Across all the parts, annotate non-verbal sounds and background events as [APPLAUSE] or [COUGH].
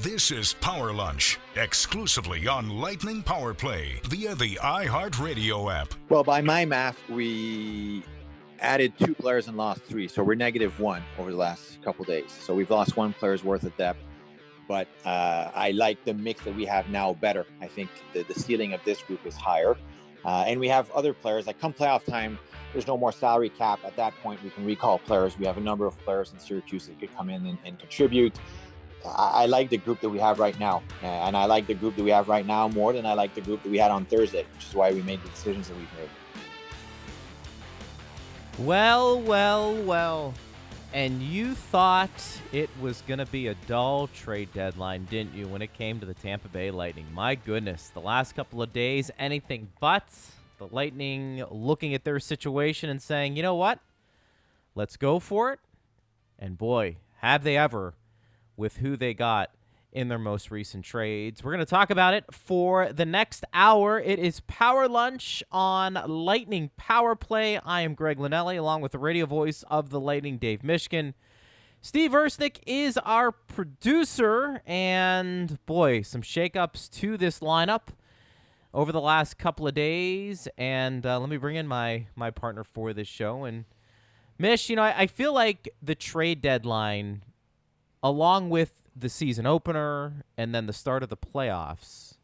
This is Power Lunch, exclusively on Lightning Power Play via the iHeartRadio app. Well, by my math, we added two players and lost three. So we're negative one over the last couple days. So we've lost one player's worth of depth. But uh, I like the mix that we have now better. I think the, the ceiling of this group is higher. Uh, and we have other players like come playoff time, there's no more salary cap. At that point, we can recall players. We have a number of players in Syracuse that could come in and, and contribute. I, like the group that we have right now, and I like the group that we have right now more than I like the group that we had on Thursday, which is why we made the decisions that we've made. Well, well, well. And you thought it was going to be a dull trade deadline, didn't you, when it came to the Tampa Bay Lightning? My goodness, the last couple of days, anything but. The Lightning looking at their situation and saying, you know what? Let's go for it. And boy, have they ever with who they got in their most recent trades. We're going to talk about it for the next hour. It is Power Lunch on Lightning Power Play. I am Greg Linelli, along with the radio voice of the Lightning, Dave Mishkin. Steve Ersnick is our producer, and boy, some shakeups to this lineup over the last couple of days. And uh, let me bring in my my partner for this show. And Mish, you know, I, I feel like the trade deadline, along with the season opener and then the start of the playoffs,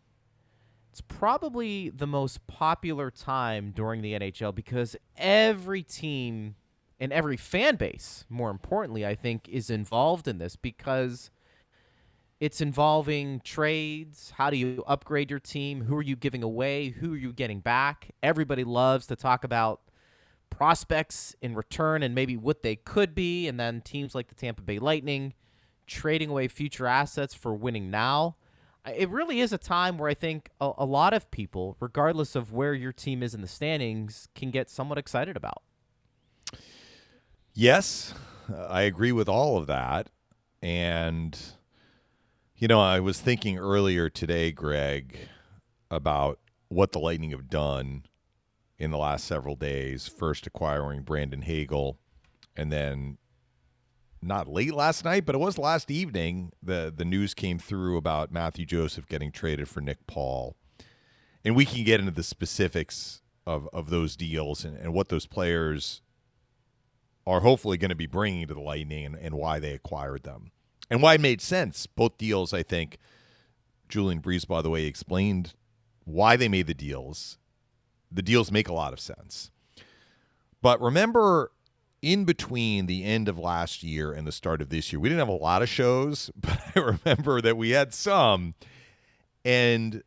it's probably the most popular time during the NHL because every team and every fan base, more importantly, I think, is involved in this because it's involving trades. How do you upgrade your team? Who are you giving away? Who are you getting back? Everybody loves to talk about prospects in return and maybe what they could be. And then teams like the Tampa Bay Lightning trading away future assets for winning now. It really is a time where I think a, a, lot of people, regardless of where your team is in the standings, can get somewhat excited about. Yes, I agree with all of that. And, you know, I was thinking earlier today, Greg, about what the Lightning have done in the last several days. First acquiring Brandon Hagel and then not late last night, but it was last evening. The the news came through about Mathieu Joseph getting traded for Nick Paul. And we can get into the specifics of, of those deals and, and what those players are hopefully going to be bringing to the Lightning and, and why they acquired them. And why it made sense. Both deals, I think, Julian Breeze, by the way, explained why they made the deals. The deals make a lot of sense. But remember in between the end of last year and the start of this year, we didn't have a lot of shows, [LAUGHS] but I remember that we had some. And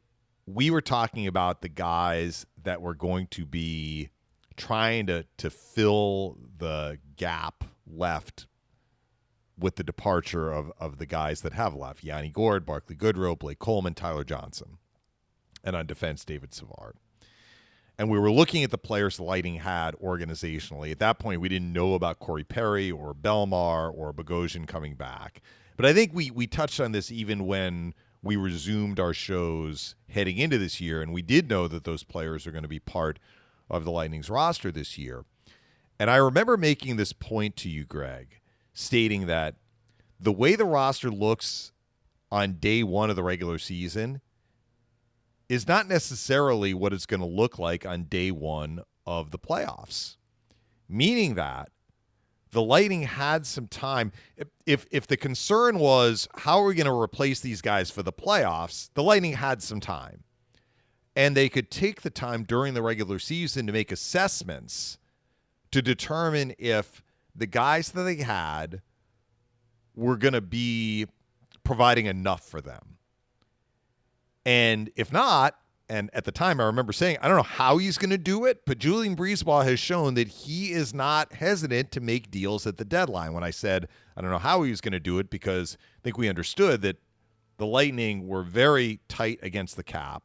we were talking about the guys that were going to be trying to to fill the gap left with the departure of of the guys that have left. Yanni Gourde, Barclay Goodrow, Blake Coleman, Tyler Johnson. And on defense, David Savard and we were looking at the players the Lightning had organizationally. At that point, we didn't know about Corey Perry or Bellemare or Bogosian coming back. But I think we we touched on this even when we resumed our shows heading into this year, and we did know that those players are going to be part of the Lightning's roster this year. And I remember making this point to you, Greg, stating that the way the roster looks on day one of the regular season is not necessarily what it's going to look like on day one of the playoffs. Meaning that the Lightning had some time. If if the concern was how are we going to replace these guys for the playoffs, the Lightning had some time, and they could take the time during the regular season to make assessments to determine if the guys that they had were going to be providing enough for them. And if not, and at the time I remember saying, I don't know how he's going to do it, but Julien BriseBois has shown that he is not hesitant to make deals at the deadline. When I said, I don't know how he was going to do it, because I think we understood that the Lightning were very tight against the cap,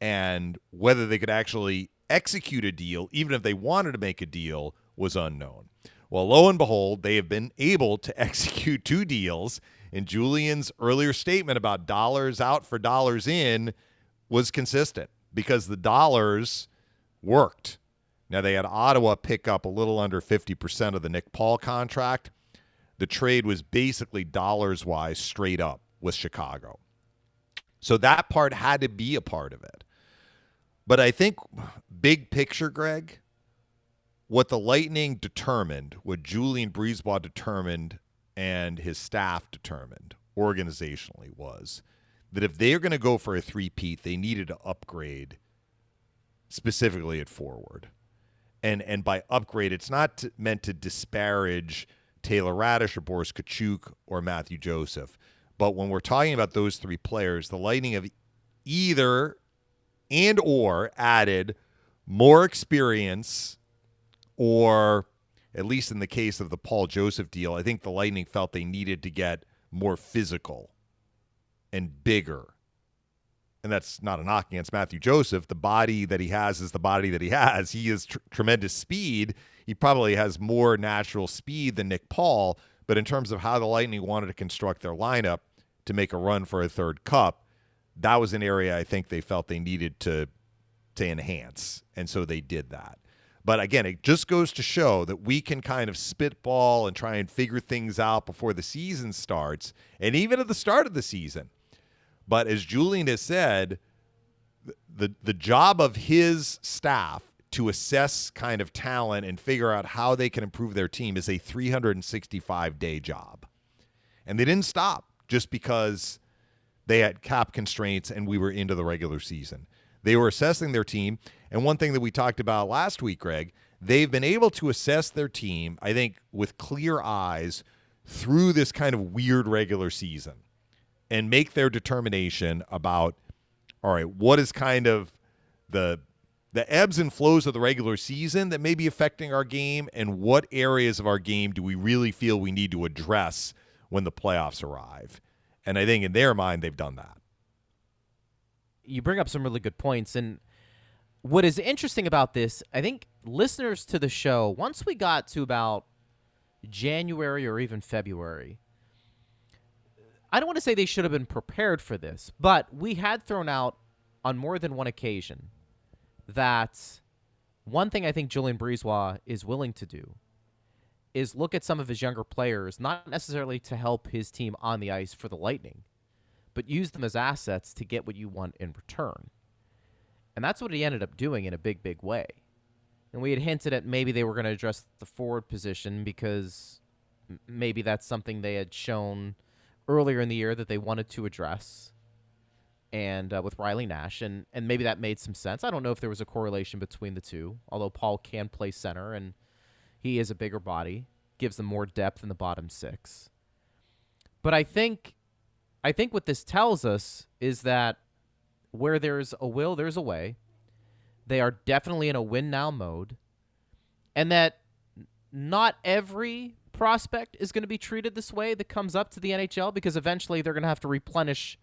and whether they could actually execute a deal, even if they wanted to make a deal, was unknown. Well, lo and behold, they have been able to [LAUGHS] execute two deals and Julien's earlier statement about dollars out for dollars in was consistent because the dollars worked. Now they had Ottawa pick up a little under 50% of the Nick Paul contract. the trade was basically dollars wise straight up with Chicago. So that part had to be a part of it. But I think, big picture, Greg, what the Lightning determined, what Julien BriseBois determined, and his staff determined organizationally was that if they are going to go for a three-peat, they needed to upgrade specifically at forward. And and by upgrade, it's not to, meant to disparage Taylor Raddysh or Boris Katchouk or Mathieu Joseph. But when we're talking about those three players, the Lightning have either and or added more experience or at least in the case of the Paul Joseph deal, I think the Lightning felt they needed to get more physical and bigger. And that's not a knock against Mathieu Joseph. The body that he has is the body that he [LAUGHS] has. He has tr- tremendous speed. He probably has more natural speed than Nick Paul. But in terms of how the Lightning wanted to construct their lineup to make a run for a third cup, that was an area I think they felt they needed to to enhance. And so they did that. But again, it just goes to show that we can kind of spitball and try and figure things out before the season starts and even at the start of the season. But as Julien has said, the the job of his staff to assess kind of talent and figure out how they can improve their team is a 365 day job. And they didn't stop just because they had cap constraints and we were into the regular season. They were assessing their team. And one thing that we talked about last week, Greg, they've been able to assess their team, I think, with clear eyes through this kind of weird regular season and make their determination about all right, what is kind of the the ebbs and flows of the regular season that may be affecting our game and what areas of our game do we really feel we need to address when the playoffs arrive. And I think in their mind they've done that. You bring up some really good points and what is interesting about this, I think listeners to the show, once we got to about January or even February, I don't want to say they should have been prepared for this, but we had thrown out on more than one occasion that one thing I think Julien BriseBois is willing to do is look at some of his younger players, not necessarily to help his team on the ice for the Lightning, but use them as assets to get what you want in return. And that's what he ended up doing in a big, big way. And we had hinted at maybe they were going to address the forward position because maybe that's something they had shown – earlier in the year that they wanted to address, and uh, with Riley Nash, and and maybe that made some sense. I don't know if there was a correlation between the two, although Paul can play center and he is a bigger body, gives them more depth in the bottom six. But I think, I think what this tells us is that where there's a will, there's a way. They are definitely in a win now mode, and that not every prospect is going to be treated this way that comes up to the NHL because eventually they're going to have to replenish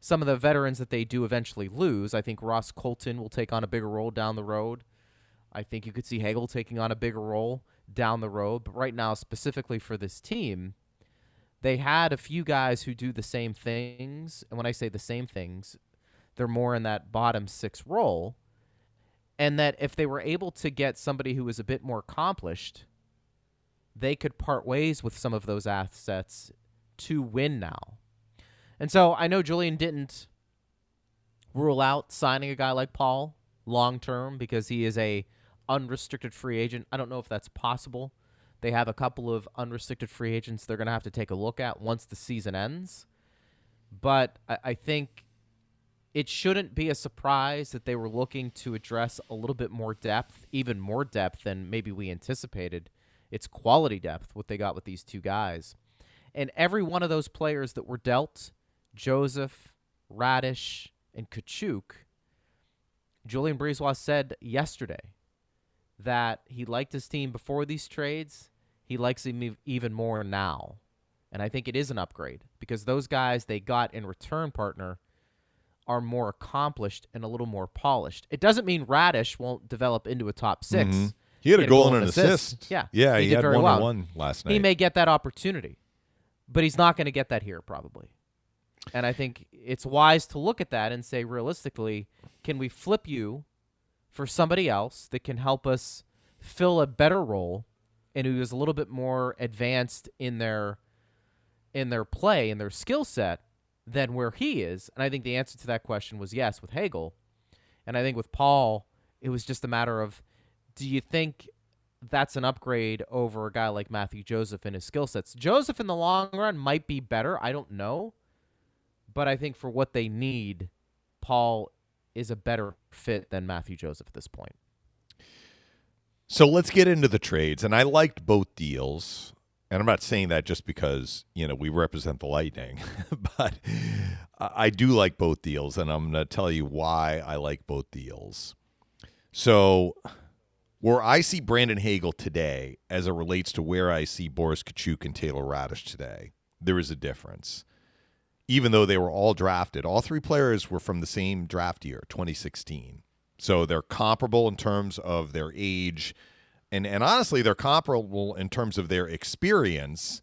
some of the veterans that they do eventually lose. I think Ross Colton will take on a bigger role down the road. I think you could see Hagel taking on a bigger role down the road. But right now, specifically for this team, they had a few guys who do the same things. And when I say the same things, they're more in that bottom six role. And that if they were able to get somebody who was a bit more accomplished they could part ways with some of those assets to win now. And so I know Julien didn't rule out signing a guy like Paul long term because he is a unrestricted free agent. I don't know if that's possible. They have a couple of unrestricted free agents they're going to have to take a look at once the season ends. But I, I think it shouldn't be a surprise that they were looking to address a little bit more depth, even more depth than maybe we anticipated it's quality depth what they got with these two guys. And every one of those players that were dealt, Joseph, Raddysh, and Katchouk, Julien BriseBois said yesterday that he liked his team before these trades. He likes him even more now. And I think it is an upgrade because those guys they got in return partner are more accomplished and a little more polished. It doesn't mean Raddysh won't develop into a top 6 mm-hmm. He had, a, goal, and an assist. assist. Yeah, yeah, he, he had one well. one last night. He may get that opportunity, but he's not going to get that here probably. And I think it's wise to look at that and say, realistically, can we flip you for somebody else that can help us fill a better role and who is a little bit more advanced in their in their play and their skill set than where he is? And I think the answer to that question was yes with Hagel. And I think with Paul, it was just a matter of do you think that's an upgrade over a guy like Mathieu Joseph in his skill sets? Joseph in the long run might be better. I don't know. But I think for what they need, Paul is a better fit than Mathieu Joseph at this point. So let's get into the trades. And I liked both deals. And I'm not saying that just because, you know, we represent the Lightning, [LAUGHS] but I do like both deals. And I'm going to tell you why I like both deals. So, where I see Brandon Hagel today as it relates to where I see Boris Katchouk and Taylor Raddysh today, there is a difference. Even though they were all drafted, all three players were from the same draft year, 2016. So they're comparable in terms of their age. And, and honestly, they're comparable in terms of their experience,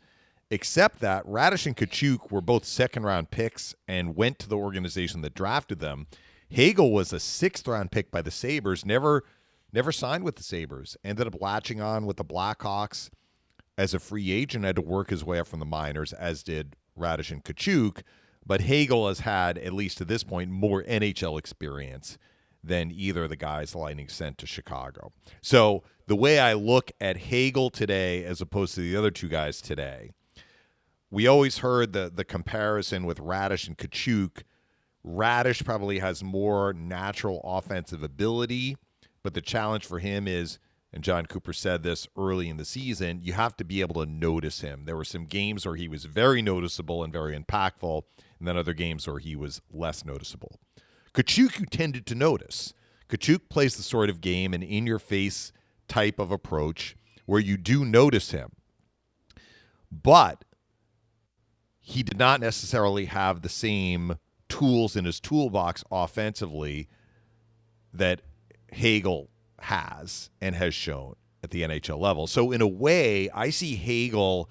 except that Raddysh and Katchouk were both second round picks and went to the organization that drafted them. Hagel was a sixth round pick by the Sabres, never never signed with the Sabres, ended up latching on with the Blackhawks as a free agent, had to work his way up from the minors, as did Raddysh and Katchouk. But Hagel has had, at least to this point, more NHL experience than either of the guys the Lightning sent to Chicago. So the way I look at Hagel today as opposed to the other two guys today, we always heard the the comparison with Raddysh and Katchouk – Raddysh probably has more natural offensive ability, but the challenge for him is, and Jon Cooper said this early in the season, you have to be able to notice him. There were some games where he was very noticeable and very impactful, and then other games where he was less noticeable. Katchouk, you tended to notice. Katchouk plays the sort of game, an in your face type of approach, where you do notice him. But he did not necessarily have the same tools in his toolbox offensively that Hagel has and has shown at the NHL level. So, in a way, I see Hagel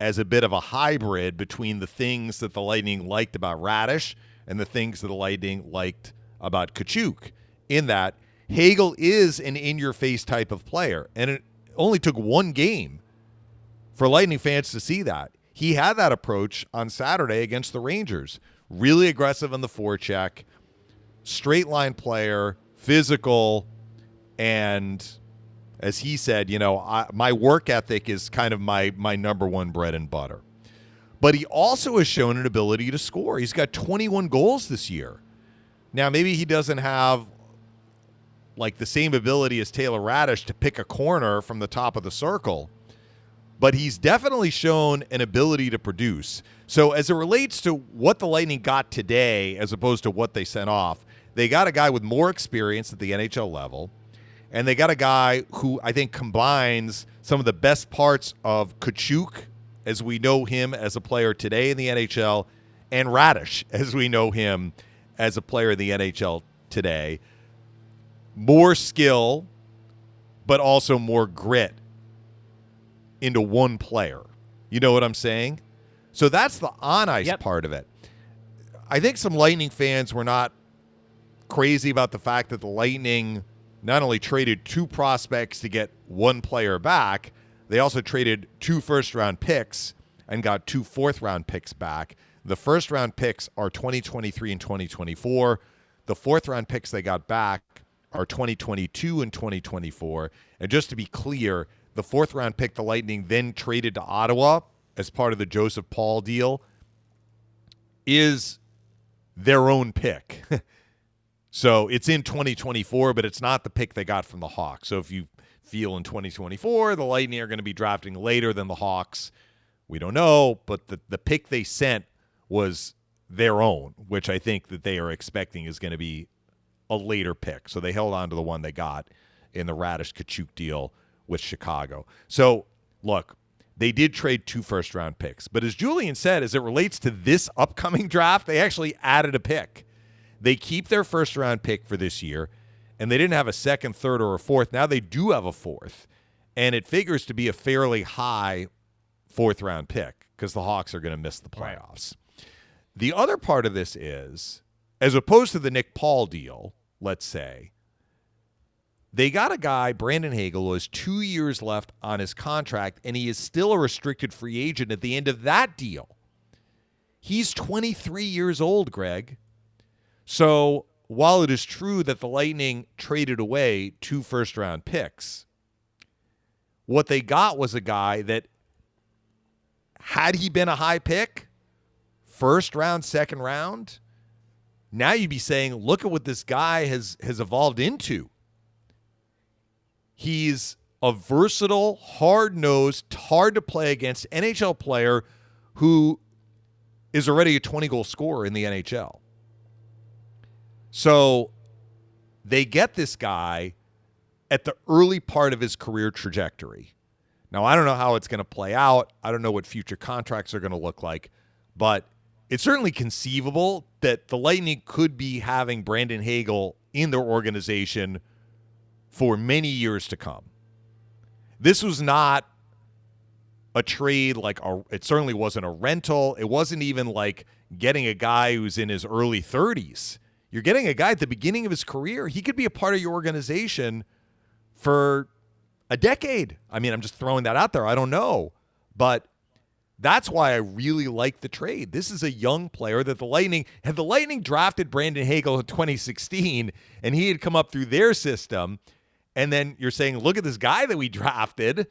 as a bit of a hybrid between the things that the Lightning liked about Raddysh and the things that the Lightning liked about Katchouk, in that Hagel is an in your face type of player. And it only took one game for Lightning fans to see that. He had that approach on Saturday against the Rangers, really aggressive on the forecheck, straight line player, physical, and as he said, you know, I, my work ethic is kind of my my number one bread and butter. But he also has shown an ability to score. He's got 21 goals this year. Now, maybe he doesn't have like the same ability as Taylor Raddysh to pick a corner from the top of the circle, but he's definitely shown an ability to produce. So, as it relates to what the Lightning got today as opposed to what they sent off, they got a guy with more experience at the NHL level, and they got a guy who I think combines some of the best parts of Katchouk, as we know him as a player today in the NHL, and Raddysh, [LAUGHS] as we know him as a player in the NHL today. More skill, but also more grit into one player. You know what I'm saying? So that's the on ice yep. part of it. I think some Lightning fans were not crazy about the fact that the Lightning not only traded two prospects to get one player back, they also traded two first round picks and got two fourth round picks back. The first round picks are 2023 and 2024. The fourth round picks they got back are 2022 and 2024. And just to be clear, the fourth round pick the Lightning then traded to Ottawa as part of the Joseph Paul deal is their own pick. [LAUGHS] so it's in 2024, but it's not the pick they got from the Hawks. So if you feel in 2024 the Lightning are going to be drafting later than the Hawks, we don't know, but the, the pick they sent was their own, which I think that they are expecting is going to be a later pick. So they held on to the one they got in the Raddysh Katchouk deal with Chicago. So look, they did trade two first round picks. But as Julien said, as it relates to this upcoming draft, they actually added a pick. They keep their first round pick for this year, and they didn't have a second, third, or a fourth. Now they do have a fourth, and it figures to be a fairly high fourth round pick because the Hawks are going to miss the playoffs. Right. The other part of this is, as opposed to the Nick Paul deal, let's say, they got a guy, Brandon Hagel, who has two years left on his contract, and he is still a restricted free agent at the end of that deal. He's 23 years old, Greg. So while it is true that the Lightning traded away two first round picks, what they got was a guy that, had he been a high pick, first round, second round, now you'd be saying, look at what this guy has has evolved into. He's a versatile, hard nosed, hard to play against NHL player who is already a 20 goal scorer in the NHL. So they get this guy at the early part of his career trajectory. Now, I don't know how it's going to play out. I don't know what future contracts are going to look like, but it's certainly conceivable that the Lightning could be having Brandon Hagel in their organization for many years to come. This was not a trade like a, it certainly wasn't a rental. It wasn't even like getting a guy who's in his early 30s. You're getting a guy at the beginning of his career. He could be a part of your organization for a decade. I mean, I'm just throwing that out there. I don't know. But that's why I really like the trade. This is a young player that the Lightning had the Lightning drafted Brandon Hagel in 2016 and he had come up through their system and then you're saying, look at this guy that we drafted.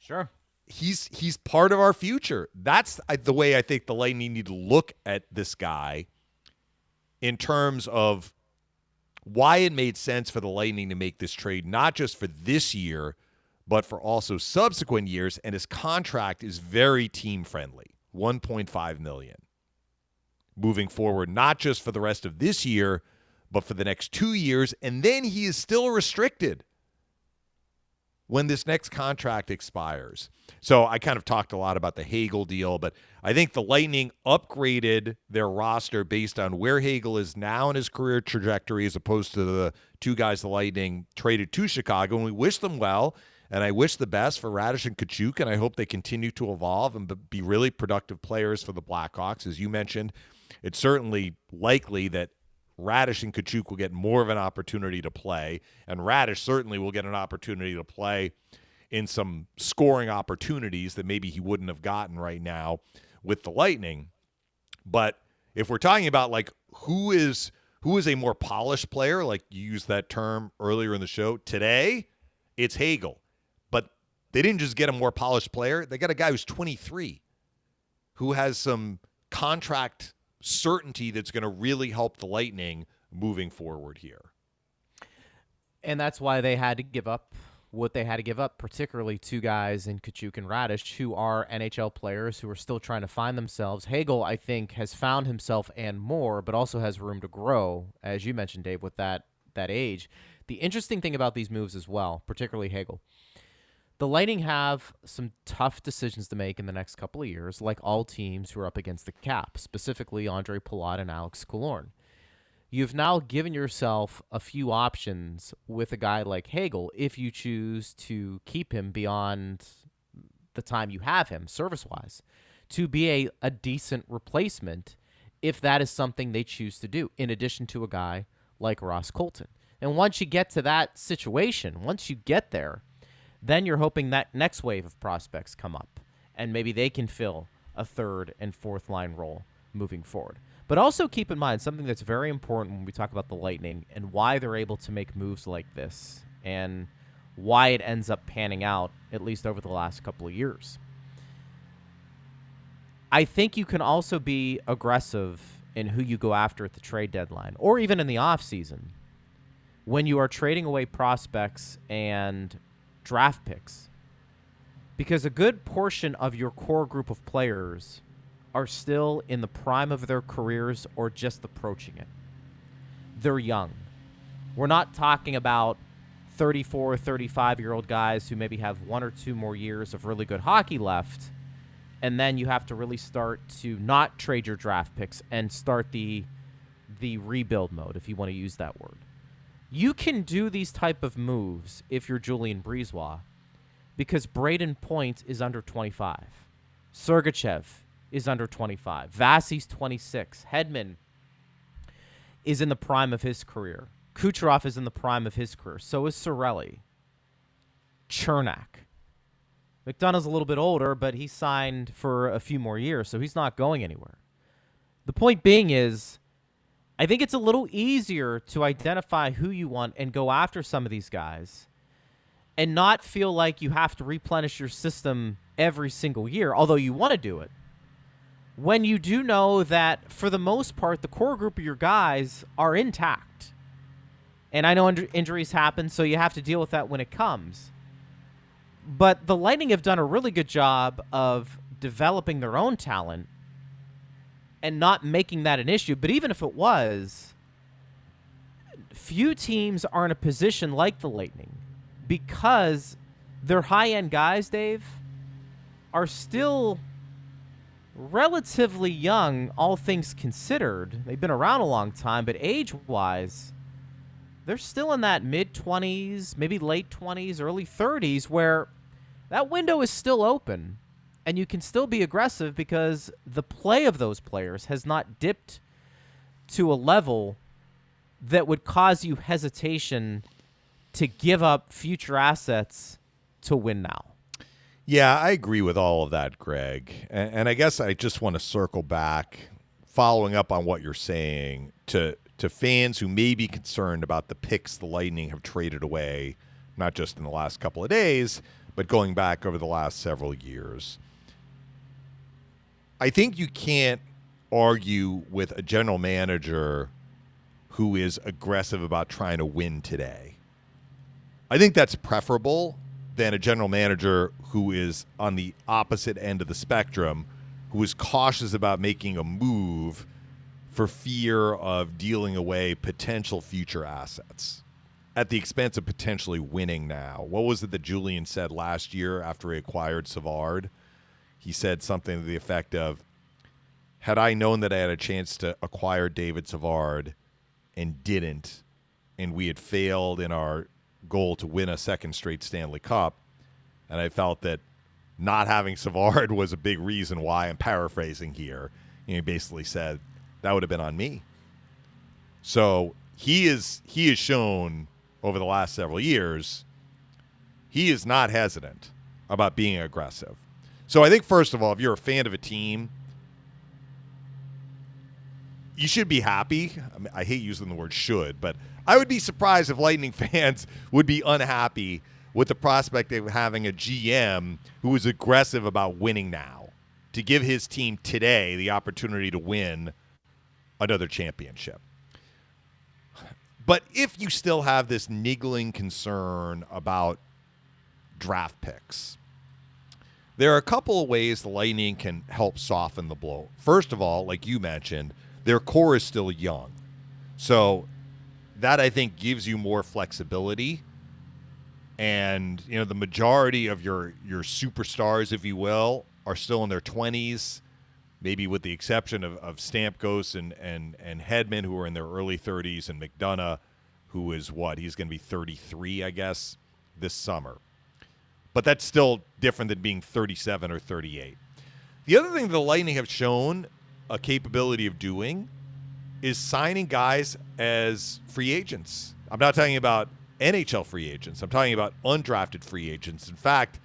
Sure. He's he's part of our future. That's the way I think the Lightning need to look at this guy in terms of why it made sense for the Lightning to make this trade, not just for this year, but for also subsequent years. And his contract is very team friendly 1.5 million moving forward, not just for the rest of this year, but for the next two years. And then he is still restricted when this next contract expires. So I kind of talked a lot about the Hagel deal, but I think the Lightning upgraded their roster based on where Hagel is now in his career trajectory as opposed to the two guys the Lightning traded to Chicago. And we wish them well. And I wish the best for Raddysh and Katchouk, and I hope they continue to evolve and be really productive players for the Blackhawks. As you mentioned, it's certainly likely that Raddysh and Katchouk will get more of an opportunity to play, and Raddysh certainly will get an opportunity to play in some scoring opportunities that maybe he wouldn't have gotten right now with the Lightning. But if we're talking about like who is who is a more polished player, like you used that term earlier in the show, today it's Hagel. But they didn't just get a more polished player, they got a guy who's 23 who has some contract certainty that's going to really help the Lightning moving forward here. And that's why they had to give up what they had to give up, particularly two guys in Katchouk and Raddysh, who are NHL players who are still trying to find themselves. Hagel, I think, has found himself and more, but also has room to grow, as you mentioned, Dave, with that that age. The interesting thing about these moves as well, particularly Hagel, the Lightning have some tough decisions to make in the next couple of years, like all teams who are up against the cap, specifically Ondrej Palat and Alex Killorn. You've now given yourself a few options with a guy like Hagel if you choose to keep him beyond the time you have him, service wise, to be a, a decent replacement if that is something they choose to do, in addition to a guy like Ross Colton. And once you get to that situation, once you get there, then you're hoping that next wave of prospects come up and maybe they can fill a third and fourth line role moving forward. But also keep in mind something that's very important when we talk about the Lightning and why they're able to make moves like this and why it ends up panning out, at least over the last couple of years. I think you can also be aggressive in who you go after at the trade deadline or even in the offseason when you are trading away prospects and draft picks. Because a good portion of your core group of players are still in the prime of their careers or just approaching it. They're young. We're not talking about 34, 35 year old guys who maybe have one or two more years of really good hockey left. And then you have to really start to not trade your draft picks and start the the rebuild mode, if you want to use that word. You can do these type of moves if you're Julien BriseBois because Brayden Point is under 25. Sergachev is under 25. Vasi's 26. Hedman is in the prime of his career. Kucherov is in the prime of his career. So is Cirelli. Cernak. McDonagh's a little bit older, but he signed for a few more years, so he's not going anywhere. The point being is, I think it's a little easier to identify who you want and go after some of these guys and not feel like you have to replenish your system every single year, although you want to do it. When you do know that, for the most part, the core group of your guys are intact. And I know injuries happen, so you have to deal with that when it comes. But the Lightning have done a really good job of developing their own talent and not making that an issue. But even if it was, few teams are in a position like the Lightning because their high end guys, Dave, are still relatively young, all things considered. They've been around a long time, but age wise, they're still in that mid 20s, maybe late 20s, early 30s, where that window is still open and you can still be aggressive because the play of those players has not dipped to a level that would cause you hesitation to give up future assets to win now. Yeah, I agree with all of that, Greg. And, and I guess I just want to circle back, following up on what you're saying, to to fans who may be concerned about the picks the Lightning have traded away, not just in the last couple of days, but going back over the last several years. I think you can't argue with a general manager who is aggressive about trying to win today. I think that's preferable than a general manager who is on the opposite end of the spectrum, who is cautious about making a move for fear of dealing away potential future assets at the expense of potentially winning now. What was it that Julien said last year after he acquired Savard? He said something to the effect of, had I known that I had a chance to acquire David Savard and didn't, and we had failed in our goal to win a second straight Stanley Cup, and I felt that not having Savard [LAUGHS] was a big reason why I'm paraphrasing here. he basically said that would have been on me. So he is he has shown over the last several years, he is not hesitant about being aggressive. So I think first of all, if you're a fan of a team, you should be happy. I, mean, I hate using the word should, but I would be surprised if Lightning [LAUGHS] fans would be unhappy with the prospect of having a GM who is aggressive about winning now to give his team today the opportunity to win another championship. But if you still have this niggling concern about draft picks, there are a couple of ways the Lightning can help soften the blow. First of all, like you mentioned, their core is still young. So that I think gives you more flexibility. And, you know, the majority of your your superstars, if you will, are still in their twenties maybe with the exception of, of Stamkos and, and, and Hedman, who are in their early 30s, and McDonagh, who is what? He's going to be 33, I guess, this summer. But that's still different than being 37 or 38. The other thing the Lightning have shown a capability of doing is signing guys as free agents. I'm not talking about NHL free agents. I'm talking about undrafted free agents. In fact,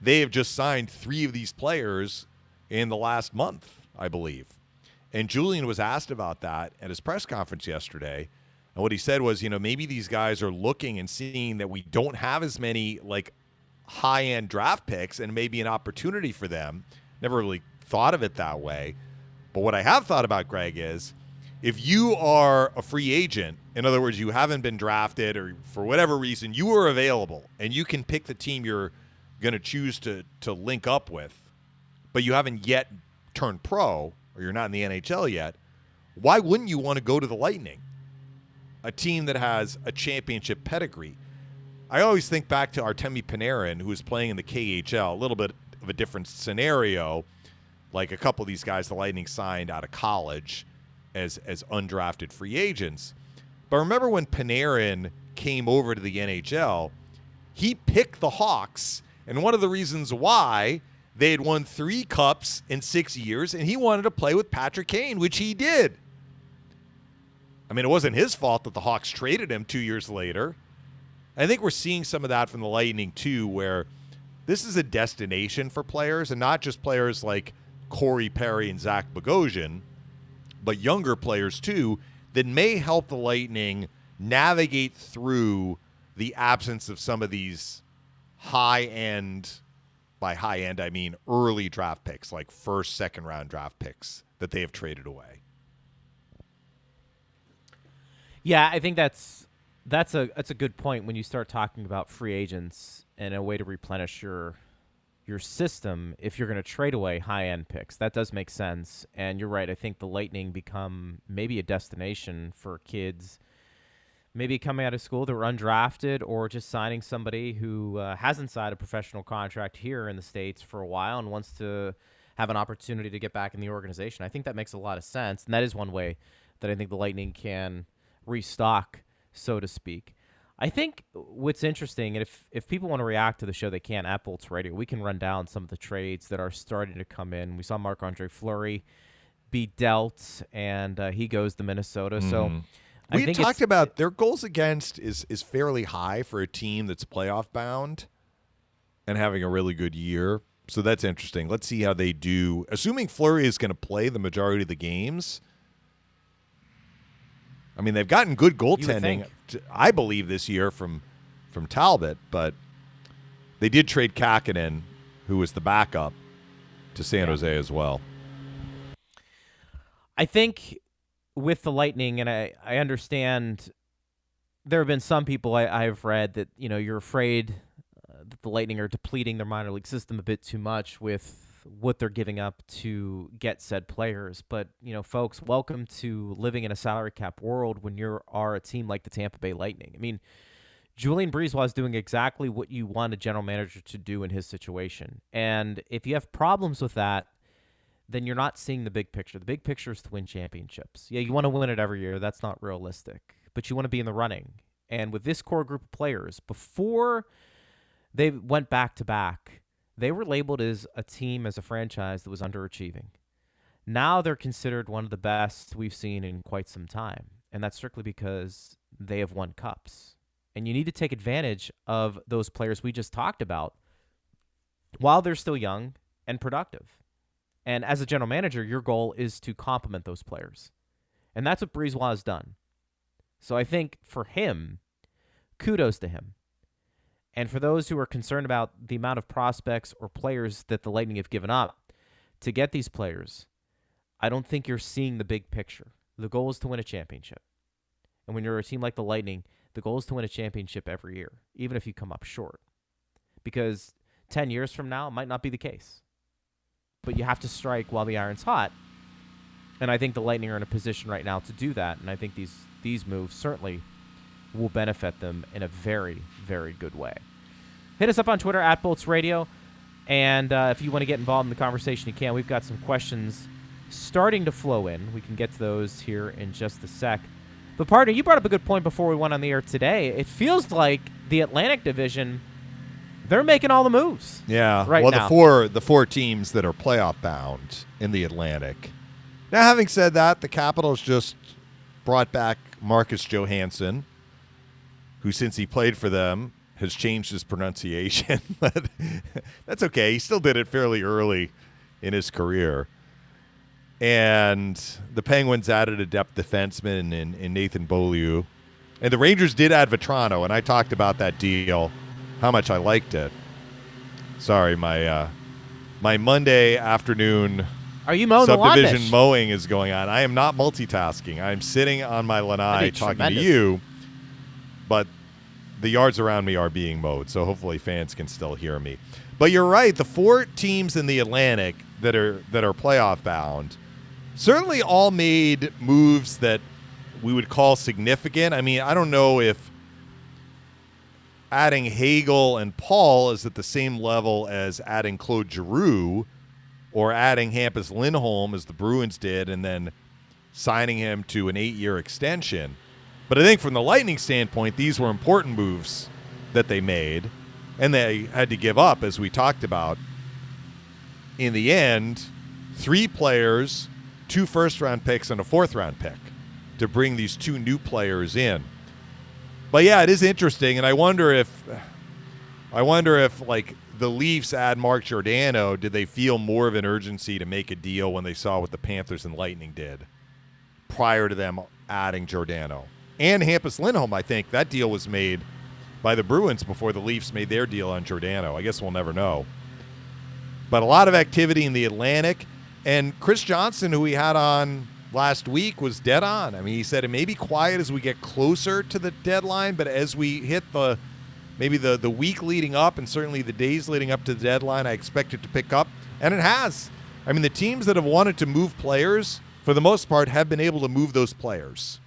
they have just signed three of these players in the last month, I believe. And Julien was asked about that at his press conference yesterday. And what he said was, you know, maybe these guys are looking and seeing that we don't have as many like high end draft picks and maybe an opportunity for them. Never really thought of it that way. But what I have thought about, Greg, is if you are a free agent, in other words, you haven't been drafted or for whatever reason, you are available and you can pick the team you're going to choose to to link up with but you haven't yet turned pro or you're not in the NHL yet, why wouldn't you want to go to the Lightning? A team that has a championship pedigree. I always think back to Artemi Panarin, who was playing in the KHL, a little bit of a different scenario. Like a couple of these guys, the Lightning signed out of college as as undrafted free agents. But remember when Panarin came over to the NHL, he picked the Hawks, and one of the reasons why they had won three cups in six years, and he wanted to play with Patrick Kane, which he did. I mean, it wasn't his fault that the Hawks traded him two years later. I think we're seeing some of that from the Lightning too, where this is a destination for players, and not just players like Corey Perry and Zach Bogosian, but younger players too that may help the Lightning navigate through the absence of some of these high end. By high end, I mean early draft picks, like first, second round draft picks that they have traded away. Yeah, I think that's that's a that's a good point when you start talking about free agents and a way to replenish your your system if you're going to trade away high end picks. That does make sense. And you're right. I think the Lightning become maybe a destination for kids, maybe coming out of school that were undrafted or just signing somebody who uh, hasn't signed a professional contract here in the States for a while and wants to have an opportunity to get back in the organization. I think that makes a lot of sense. And that is one way that I think the Lightning can restock, so to speak. I think what's interesting, and if if people want to react to the show, they can at Bolts Radio. We can run down some of the trades that are starting to come in. We saw Marc Andre Fleury be dealt, and uh, he goes to Minnesota. Mm. So I we talked about their goals against is is fairly high for a team that's playoff bound and having a really good year. So that's interesting. Let's see how they do. Assuming Fleury is going to play the majority of the games, I mean, they've gotten good goaltending, I believe, this year from from Talbot, but they did trade Kahkonen, who was the backup, to San yeah. Jose as well. I think with the Lightning, and I, I understand there have been some people I, I've read that, you know, you're afraid uh, that the Lightning are depleting their minor league system a bit too much with what they're giving up to get said players. But, you know, folks, welcome to living in a salary cap world when you are a team like the Tampa Bay Lightning. I mean, Julien BriseBois is doing exactly what you want a general manager to do in his situation. And if you have problems with that, then you're not seeing the big picture. The big picture is to win championships. Yeah, you want to win it every year. That's not realistic. But you want to be in the running. And with this core group of players, before they went back to back, they were labeled as a team, as a franchise that was underachieving. Now they're considered one of the best we've seen in quite some time. And that's strictly because they have won cups. And you need to take advantage of those players we just talked about while they're still young and productive. And as a general manager, your goal is to complement those players. And that's what BriseBois has done. So I think for him, kudos to him. And for those who are concerned about the amount of prospects or players that the Lightning have given up to get these players, I don't think you're seeing the big picture. The goal is to win a championship. And when you're a team like the Lightning, the goal is to win a championship every year, even if you come up short. Because 10 years from now, it might not be the case. But you have to strike while the iron's hot. And I think the Lightning are in a position right now to do that. And I think these, these moves certainly will benefit them in a very, very good way. Hit us up on Twitter at Bolts Radio. And uh, if you want to get involved in the conversation, you can. We've got some questions starting to flow in. We can get to those here in just a sec. But partner, you brought up a good point before we went on the air today. It feels like the Atlantic Division, they're making all the moves. Yeah. Right well, now. the four the four teams that are playoff bound in the Atlantic. Now, having said that, the Capitals just brought back Marcus Johansson, who, since he played for them, has changed his pronunciation. [LAUGHS] but that's okay. He still did it fairly early in his career. And the Penguins added a depth defenseman in, in Nathan Beaulieu. And the Rangers did add Vatrano, and I talked about that deal, how much I liked it. Sorry, my uh, my Monday afternoon are you mowing subdivision mowing is going on. I am not multitasking. I'm sitting on my lanai talking tremendous. to you but the yards around me are being mowed, so hopefully fans can still hear me. But you're right, the four teams in the Atlantic that are that are playoff bound certainly all made moves that we would call significant. I mean, I don't know if adding Hagel and Paul is at the same level as adding Claude Giroux or adding Hampus Lindholm as the Bruins did and then signing him to an eight year extension. But I think from the Lightning standpoint, these were important moves that they made, and they had to give up, as we talked about. In the end, three players, two first round picks, and a fourth round pick to bring these two new players in. But yeah, it is interesting, and I wonder if I wonder if like the Leafs add Mark Giordano, did they feel more of an urgency to make a deal when they saw what the Panthers and Lightning did prior to them adding Giordano? And Hampus Lindholm, I think that deal was made by the Bruins before the Leafs made their deal on Giordano. I guess we'll never know. But a lot of activity in the Atlantic. And Chris Johnson, who we had on last week, was dead on. I mean, he said it may be quiet as we get closer to the deadline, but as we hit the maybe the, the week leading up and certainly the days leading up to the deadline, I expect it to pick up. And it has. I mean, the teams that have wanted to move players, for the most part, have been able to move those players.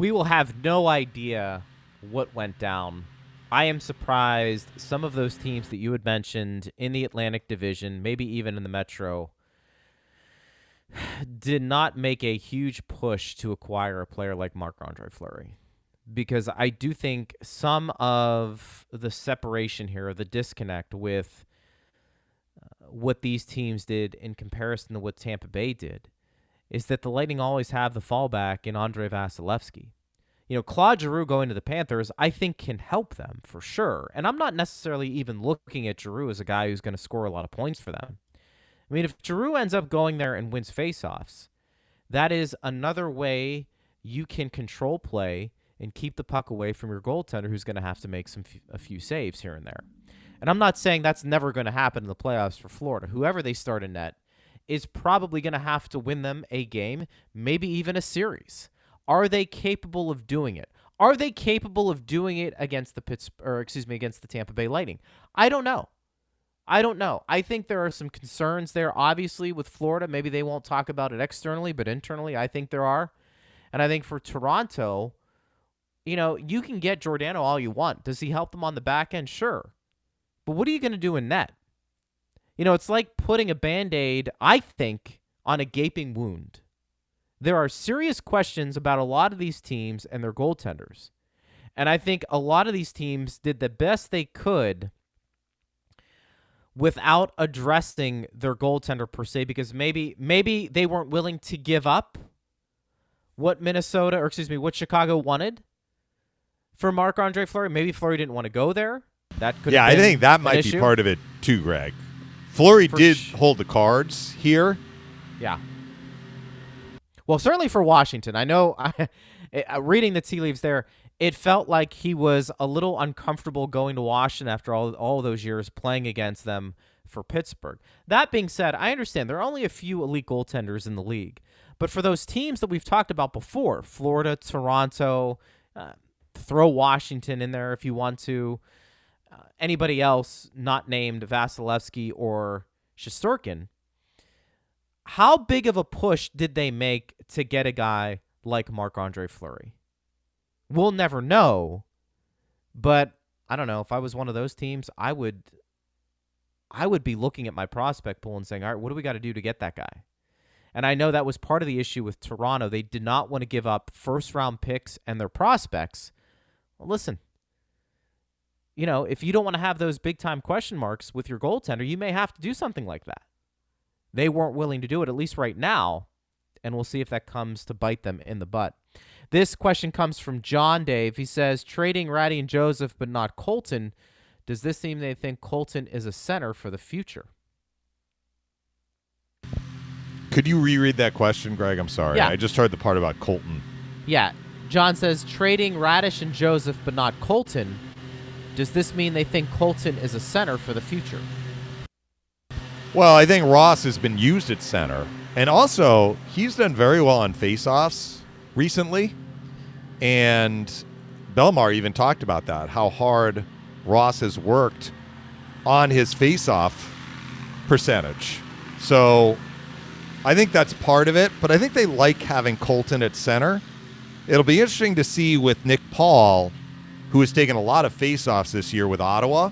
We will have no idea what went down. I am surprised some of those teams that you had mentioned in the Atlantic Division, maybe even in the Metro, [SIGHS] did not make a huge push to acquire a player like Marc Andre Fleury. Because I do think some of the separation here, the disconnect with uh, what these teams did in comparison to what Tampa Bay did, is that the Lightning always have the fallback in Andrei Vasilevskiy. You know, Claude Giroux going to the Panthers, I think can help them for sure. And I'm not necessarily even looking at Giroux as a guy who's going to score a lot of points for them. I mean, if Giroux ends up going there and wins faceoffs, that is another way you can control play and keep the puck away from your goaltender who's going to have to make some a few saves here and there. And I'm not saying that's never going to happen in the playoffs for Florida. Whoever they start in net is probably going to have to win them a game, maybe even a series. Are they capable of doing it? Are they capable of doing it against the Pitts or excuse me against the Tampa Bay Lightning? I don't know. I don't know. I think there are some concerns there obviously with Florida. Maybe they won't talk about it externally, but internally I think there are. And I think for Toronto, you know, you can get Giordano all you want. Does he help them on the back end? Sure. But what are you going to do in net? You know, it's like putting a band aid, I think, on a gaping wound. There are serious questions about a lot of these teams and their goaltenders. And I think a lot of these teams did the best they could without addressing their goaltender per se because maybe maybe they weren't willing to give up what Minnesota or excuse me what Chicago wanted for Marc Andre Fleury. Maybe Fleury didn't want to go there. That could yeah, I think that might be part of it too, Greg. For did sh- hold the cards here. Yeah. Well, certainly for Washington. I know [LAUGHS] I, uh, reading the tea leaves there, it felt like he was a little uncomfortable going to Washington after all all those years playing against them for Pittsburgh. That being said, I understand there are only a few elite goaltenders in the league. But for those teams that we've talked about before, Florida, Toronto, uh, throw Washington in there if you want to, uh, anybody else not named Vasilevskiy or Shesterkin, how big of a push did they make to get a guy like Marc Andre Fleury? We'll never know, but I don't know. If I was one of those teams, I would I would be looking at my prospect pool and saying, all right, what do we got to do to get that guy? And I know that was part of the issue with Toronto. They did not want to give up first round picks and their prospects. Well, listen, you know, if you don't want to have those big time question marks with your goaltender, you may have to do something like that. They weren't willing to do it, at least right now, and we'll see if that comes to bite them in the butt. This question comes from John Dave. He says, trading Raddysh and Joseph, but not Colton. Does this mean they think Colton is a center for the future? Could you reread that question, Greg? I'm sorry. Yeah. I just heard the part about Colton. Yeah. John says, trading Raddysh and Joseph, but not Colton. Does this mean they think Colton is a center for the future? Well, I think Ross has been used at center. And also, he's done very well on faceoffs recently. And Bellemare even talked about that, how hard Ross has worked on his faceoff percentage. So I think that's part of it, but I think they like having Colton at center. It'll be interesting to see with Nick Paul, who has taken a lot of faceoffs this year with Ottawa,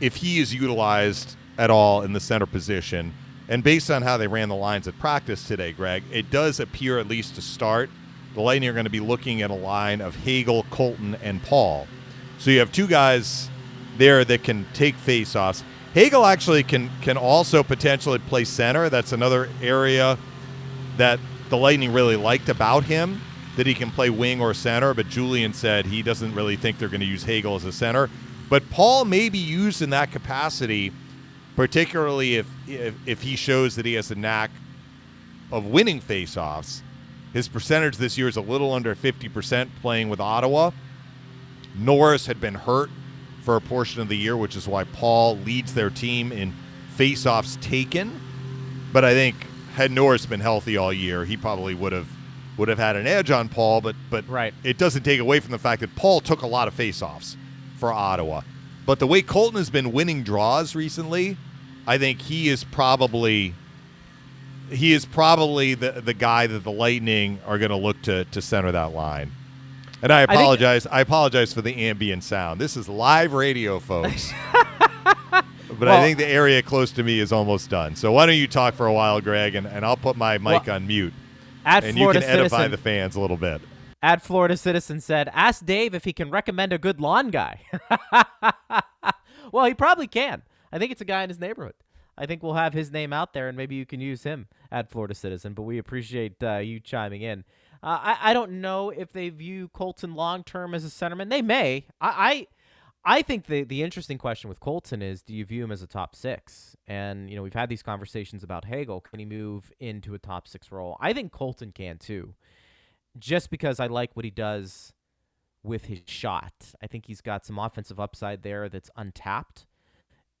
if he is utilized at all in the center position. And based on how they ran the lines at practice today, Greg, it does appear, at least to start, the Lightning are going to be looking at a line of Hagel, Colton, and Paul. So you have two guys there that can take faceoffs. Hagel actually can can also potentially play center. That's another area that the Lightning really liked about him that he can play wing or center, but Julien said he doesn't really think they're going to use Hagel as a center. But Paul may be used in that capacity, particularly if, if, if he shows that he has a knack of winning faceoffs. His percentage this year is a little under 50% playing with Ottawa. Norris had been hurt for a portion of the year, which is why Paul leads their team in faceoffs taken. But I think had Norris been healthy all year, he probably would have would have had an edge on Paul. But but Right. it doesn't take away from the fact that Paul took a lot of faceoffs for Ottawa. But the way Colton has been winning draws recently, I think he is probably he is probably the the guy that the Lightning are going to look to to center that line. And I apologize. I, apologize for the ambient sound. This is live radio, folks. [LAUGHS] but I think the area close to me is almost done. So why don't you talk for a while, Greg, and, and I'll put my mic Well, on mute, At and Florida you can edify Citizen, the fans a little bit. at Florida Citizen said, "Ask Dave if he can recommend a good lawn guy." [LAUGHS] well, he probably can. I think it's a guy in his neighborhood. I think we'll have his name out there, and maybe you can use him at Florida Citizen. But we appreciate uh, you chiming in. Uh, I I don't know if they view Colton long term as a centerman. They may. I. I I think the the interesting question with Colton is do you view him as a top six? And you know we've had these conversations about Hagel. Can he move into a top six role? I think Colton can too just because I like what he does with his shot. I think he's got some offensive upside there that's untapped.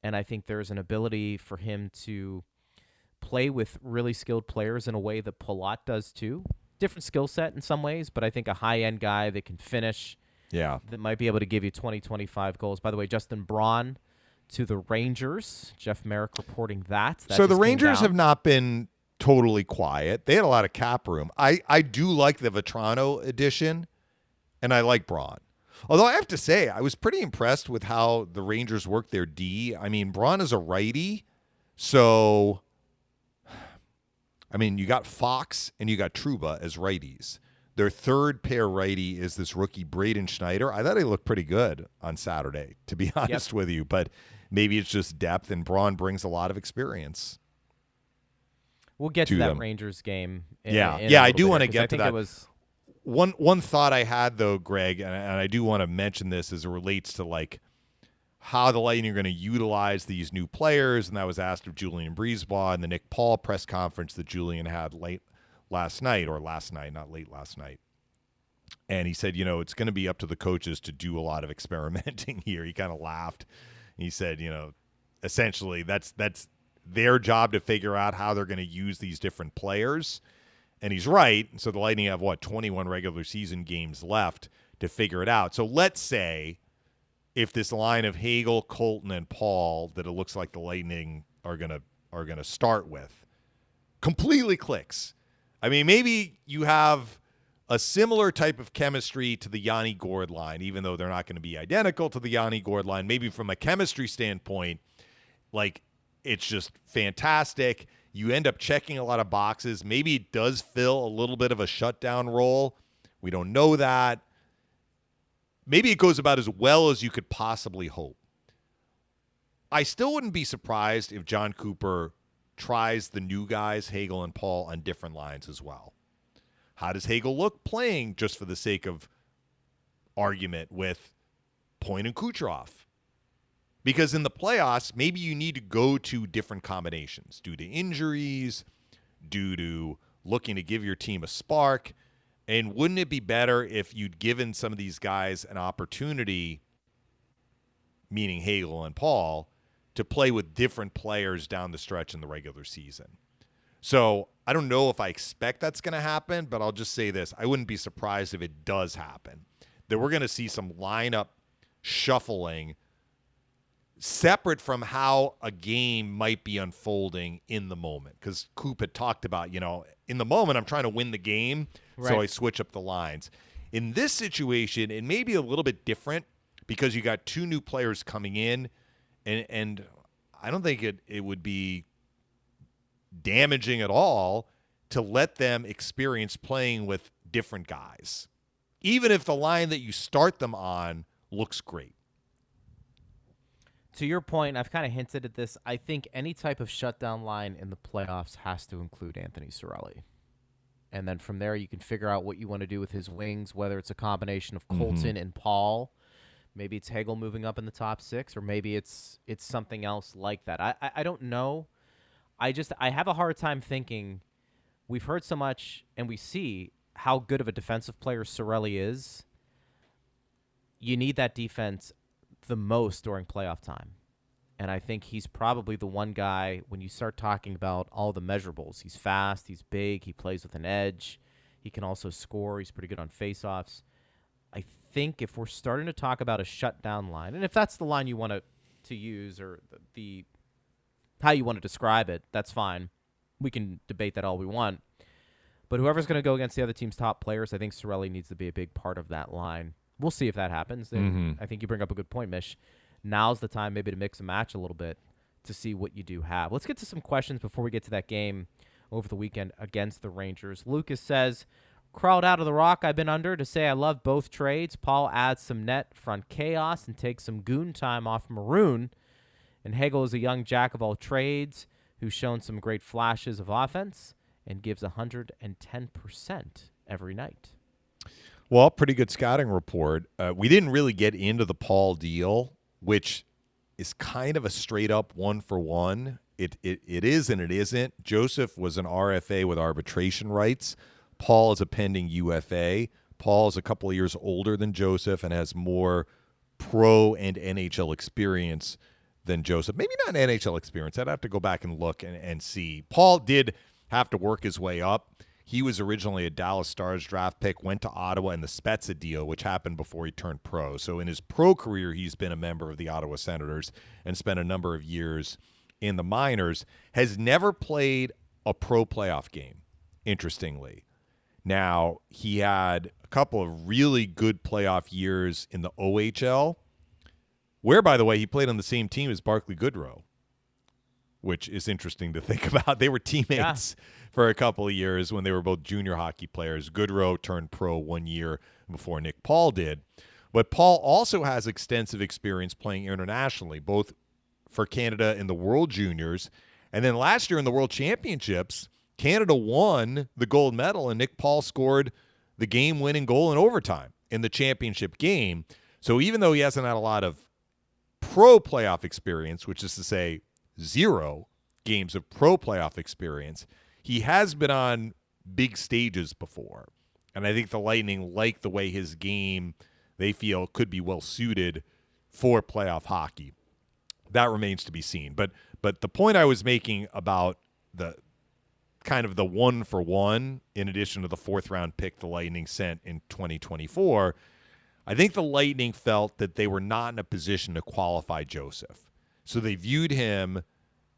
And I think there's an ability for him to play with really skilled players in a way that Palat does too. Different skill set in some ways, but I think a high end guy that can finish, Yeah. that might be able to give you 20, 25 goals. By the way, Justin Braun to the Rangers. Jeff Marek reporting that. That so the Rangers have not been totally quiet. They had a lot of cap room. I, I do like the Vatrano edition, and I like Braun. Although I have to say, I was pretty impressed with how the Rangers worked their D. I mean, Braun is a righty, so I mean, you got Fox and you got Trouba as righties. Their third pair righty is this rookie Braden Schneider. I thought he looked pretty good on Saturday, to be [LAUGHS] honest with you. But maybe it's just depth, and Braun brings a lot of experience. We'll get to, to that them. Rangers game. In, Yeah. in Yeah, I do wanna get to that. Was One one thought I had though, Greg, and, and I do want to mention this as it relates to like how the Lightning are going to utilize these new players, and that was asked of Julien BriseBois in the Nick Paul press conference that Julien had late last night, or last night, not late last night. And he said, you know, it's going to be up to the coaches to do a lot of [LAUGHS] experimenting here. He kind of laughed. He said, you know, essentially that's that's their job to figure out how they're going to use these different players. And he's right. So the Lightning have what 21 regular season games left to figure it out. So let's say if this line of Hagel, Colton, and Paul that it looks like the Lightning are gonna are gonna start with completely clicks. I mean, maybe you have a similar type of chemistry to the Yanni Gourde line, even though they're not going to be identical to the Yanni Gourde line. Maybe from a chemistry standpoint, like it's just fantastic. You end up checking a lot of boxes. Maybe it does fill a little bit of a shutdown role. We don't know that. Maybe it goes about as well as you could possibly hope. I still wouldn't be surprised if Jon Cooper tries the new guys, Hagel and Paul, on different lines as well. How does Hagel look playing just for the sake of argument with Point and Kucherov? Because in the playoffs, maybe you need to go to different combinations due to injuries, due to looking to give your team a spark. And wouldn't it be better if you'd given some of these guys an opportunity, meaning Hagel and Paul, to play with different players down the stretch in the regular season? So I don't know if I expect that's going to happen, but I'll just say this. I wouldn't be surprised if it does happen. That we're going to see some lineup shuffling separate from how a game might be unfolding in the moment. Because Coop had talked about, you know, in the moment, I'm trying to win the game, so I switch up the lines. In this situation, it may be a little bit different because you got two new players coming in, and and I don't think it it would be damaging at all to let them experience playing with different guys, even if the line that you start them on looks great. to your point, I've kind of hinted at this. I think any type of shutdown line in the playoffs has to include Anthony Cirelli. and then from there you can figure out what you want to do with his wings, whether it's a combination of Mhm. Colton and Paul. Maybe it's Hagel moving up in the top six, or maybe it's it's something else like that. I, I, I don't know. I just I have a hard time thinking. We've heard so much, and we see how good of a defensive player Cirelli is. You need that defense the most during playoff time. And I think he's probably the one guy when you start talking about all the measurables. He's fast, he's big, he plays with an edge, he can also score, he's pretty good on faceoffs. I think if we're starting to talk about a shutdown line, and if that's the line you want to to use or the, the how you want to describe it, that's fine. We can debate that all we want. But whoever's going to go against the other team's top players, I think Cirelli needs to be a big part of that line. We'll see if that happens. Mhm. I think you bring up a good point, Mish. Now's the time maybe to mix and match a little bit to see what you do have. Let's get to some questions before we get to that game over the weekend against the Rangers. Lucas says, Crawled out of the rock I've been under to say I love both trades. Paul adds some net front chaos and takes some goon time off Maroon. And Hagel is a young jack of all trades who's shown some great flashes of offense and gives 110% every night. Well, pretty good scouting report. Uh, we didn't really get into the Paul deal, which is kind of a straight up one for one. It, it it is and it isn't. Joseph was an RFA with arbitration rights. Paul is a pending UFA. Paul is a couple of years older than Joseph and has more pro and NHL experience than Joseph. Maybe not NHL experience. I'd have to go back and look and, and see. Paul did have to work his way up. He was originally a Dallas Stars draft pick, went to Ottawa in the Spezza deal, which happened before he turned pro. So in his pro career, he's been a member of the Ottawa Senators and spent a number of years in the minors. Has never played a pro playoff game, interestingly. Now, he had a couple of really good playoff years in the OHL, where, by the way, he played on the same team as Barclay Goodrow, which is interesting to think [LAUGHS] about. They were teammates for a couple of years when they were both junior hockey players. Goodrow turned pro one year before Nick Paul did. But Paul also has extensive experience playing internationally, both for Canada in the World Juniors. And then last year in the World Championships, Canada won the gold medal, and Nick Paul scored the game winning goal in overtime in the championship game. So even though he hasn't had a lot of pro playoff experience, which is to say zero games of pro playoff experience, he has been on big stages before. And I think the Lightning like the way his game they feel could be well suited for playoff hockey. That remains to be seen. But but the point I was making about the kind of the one for one, in addition to the fourth round pick the Lightning sent in 2024, I think the Lightning felt that they were not in a position to qualify Joseph. So they viewed him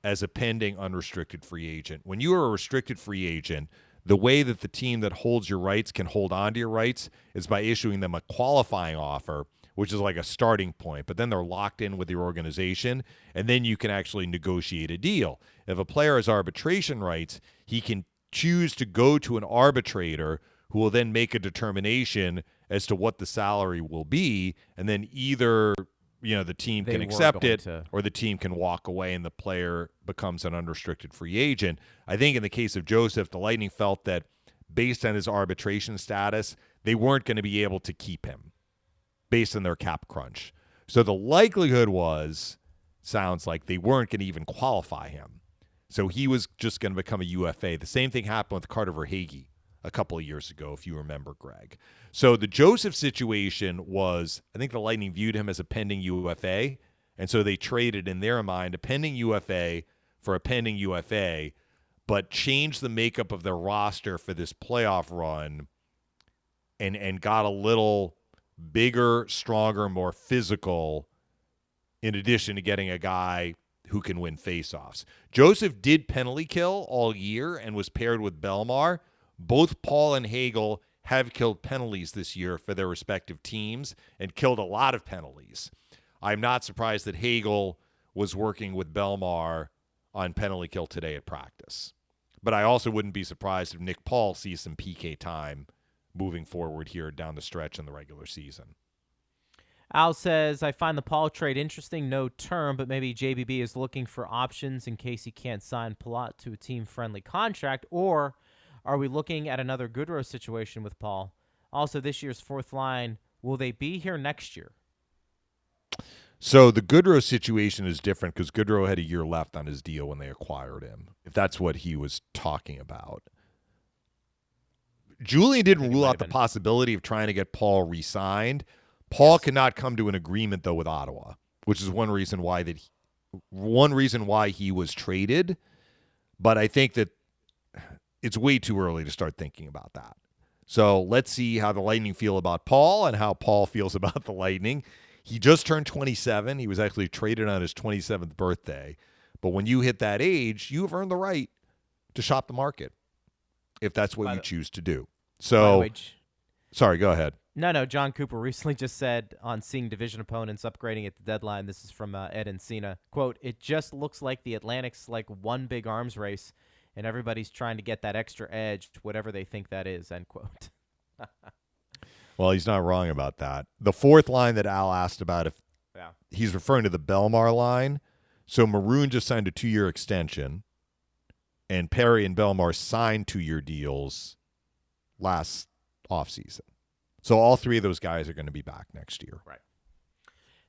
as a pending unrestricted free agent. When you are a restricted free agent, the way that the team that holds your rights can hold on to your rights is by issuing them a qualifying offer, which is like a starting point, but then they're locked in with your organization, and then you can actually negotiate a deal. If a player has arbitration rights, he can choose to go to an arbitrator who will then make a determination as to what the salary will be, and then either you know the team They can accept it to- or the team can walk away and the player becomes an unrestricted free agent. I think in the case of Joseph, the Lightning felt that based on his arbitration status, they weren't going to be able to keep him based on their cap crunch. So the likelihood was sounds like they weren't going to even qualify him. So he was just going to become a UFA. The same thing happened with Carter Verhaeghe a couple of years ago, if you remember, Greg. So the Joseph situation was, I think the Lightning viewed him as a pending UFA, and so they traded in their mind a pending UFA for a pending UFA, but changed the makeup of their roster for this playoff run, and and got a little bigger, stronger, more physical. In addition to getting a guy who can win faceoffs. Joseph did penalty kill all year and was paired with Bellemare. Both Paul and Hagel have killed penalties this year for their respective teams and killed a lot of penalties. I'm not surprised that Hagel was working with Bellemare on penalty kill today at practice. But I also wouldn't be surprised if Nick Paul sees some PK time moving forward here down the stretch in the regular season. Al says, I find the Paul trade interesting, no term, but maybe JBB is looking for options in case he can't sign Palat to a team friendly contract, or Are we looking at another Goodrow situation with Paul? Also, this year's fourth line, will they be here next year? So the Goodrow situation is different because Goodrow had a year left on his deal when they acquired him. If that's what he was talking about, Julien didn't rule out the been. possibility of trying to get Paul re-signed. Paul cannot come to an agreement though with Ottawa, which is one reason why that he, one reason why he was traded. But I think that it's way too early to start thinking about that. So let's see how the Lightning feel about Paul and how Paul feels [LAUGHS] about the Lightning. He just turned 27. He was actually traded on his 27th birthday. But when you hit that age, you have earned the right to shop the market if that's what By you the- choose to do. So, J- sorry, go ahead. No, no. Jon Cooper [LAUGHS] recently just said on seeing division opponents upgrading at the deadline. This is from uh, Ed Encina. Quote: It just looks like the Atlantic's like one big arms race, and everybody's trying to get that extra edge, whatever they think that is. End quote. [LAUGHS] Well, he's not wrong about that. The fourth line that Al asked about, if Yeah. he's referring to the Bellemare line. So Maroon just signed a two year extension, and Perry and Bellemare signed two year deals last offseason. So all three of those guys are going to be back next year. Right.